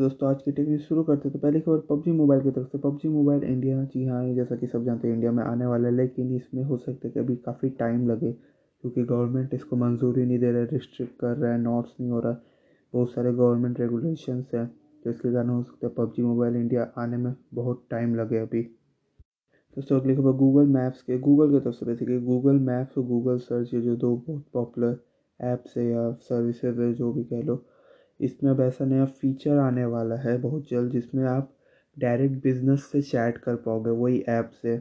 दोस्तों, आज की टिप्स शुरू करते हैं। तो पहली खबर, पबजी मोबाइल की तरफ़ से। पबजी मोबाइल इंडिया, जी हाँ जैसा कि सब जानते हैं, इंडिया में आने वाला है, लेकिन इसमें हो सकता है कि अभी काफ़ी टाइम लगे, क्योंकि गवर्नमेंट इसको मंजूरी नहीं दे रहा है रिस्ट्रिक्ट कर रहा है नोट्स नहीं हो रहा है। बहुत सारे गवर्नमेंट रेगुलेशंस हैं तो इसके कारण हो सकता है पबजी मोबाइल इंडिया आने में बहुत टाइम लगे अभी। दोस्तों, अगली खबर गूगल मैप्स के गूगल की तरफ़ से बेसिकली गूगल मैप्स और गूगल सर्च ये जो दो बहुत पॉपुलर ऐप्स है या सर्विसेज़ है, जो भी कह लो इसमें अब ऐसा नया फीचर आने वाला है बहुत जल्द, जिसमें आप डायरेक्ट बिज़नेस से चैट कर पाओगे वही ऐप से।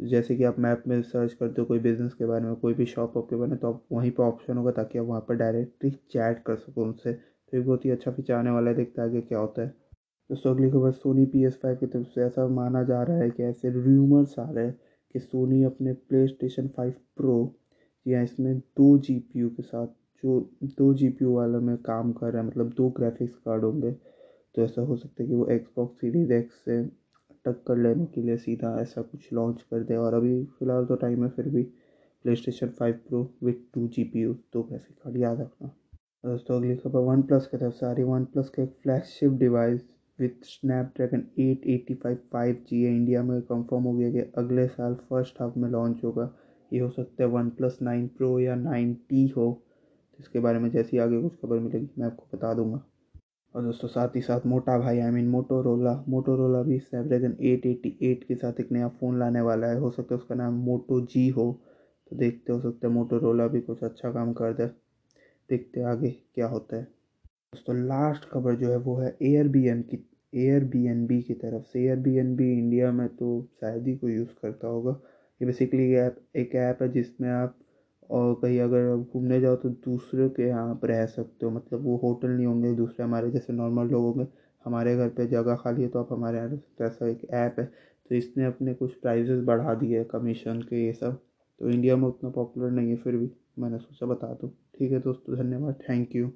जैसे कि आप मैप में सर्च करते हो कोई बिज़नेस के बारे में, कोई भी शॉप वॉप के बारे में तो आप वहीं पर ऑप्शन होगा ताकि आप वहाँ पर डायरेक्टली चैट कर सको उनसे। तो ये बहुत ही अच्छा फीचर आने वाला है, देखते आगे क्या होता है। दोस्तों, अगली खबर सोनी पी एस फाइव की तरफ़ से ऐसा माना जा रहा है कि ऐसे र्यूमर्स आ रहे हैं कि सोनी अपने प्ले स्टेशन फाइव प्रो या इसमें दो जी पी यू के साथ जो दो जी पी वाला में काम कर रहा है मतलब दो ग्राफिक्स कार्ड होंगे तो ऐसा हो सकता है कि वो एक्सबॉक्स सीरीज़ एक्स से टक्कर लेने के लिए सीधा ऐसा कुछ लॉन्च कर दे। और अभी फ़िलहाल तो टाइम है, फिर भी PlayStation five pro with two G P दो ग्राफिक कार्ड याद रखना। दोस्तों, अगली खबर वन प्लस की तरफ़ से आ रही वन प्लस का एक flagship device with Snapdragon eight eighty five five G है। इंडिया में कंफर्म हो गया कि अगले साल फ़र्स्ट हाफ़ में लॉन्च होगा। ये हो सकता है वन प्लस नाइन प्रो या नाइन टी हो। इसके बारे में जैसी आगे कुछ खबर मिलेगी, मैं आपको बता दूँगा। और दोस्तों, साथ ही साथ मोटा भाई आई मीन मोटोरोला मोटोरोला भी स्नैपड्रैगन एट एटी एट के साथ एक नया फ़ोन लाने वाला है। हो सकता है उसका नाम मोटो जी हो। तो देखते, हो सकते हैं मोटोरोला भी कुछ अच्छा काम कर दे। देखते आगे क्या होता है। दोस्तों लास्ट खबर जो है वो है एयर बी एन की एयर बी एन बी की तरफ़ से। Air B N B India में तो शायद ही कोई यूज़ करता होगा। ये बेसिकली ऐप एक ऐप है जिसमें आप और कहीं अगर आप घूमने जाओ तो दूसरे के यहाँ पर रह सकते हो। मतलब वो होटल नहीं होंगे, दूसरे हमारे जैसे नॉर्मल लोग होंगे। हमारे घर पे जगह खाली है तो आप हमारे यहाँ रह सकते हो। ऐसा एक ऐप है। तो इसने अपने कुछ प्राइजेस बढ़ा दिए कमीशन के ये सब। तो इंडिया में उतना पॉपुलर नहीं है फिर भी, मैंने सोचा बता दूँ। ठीक है दोस्तों, धन्यवाद। Thank you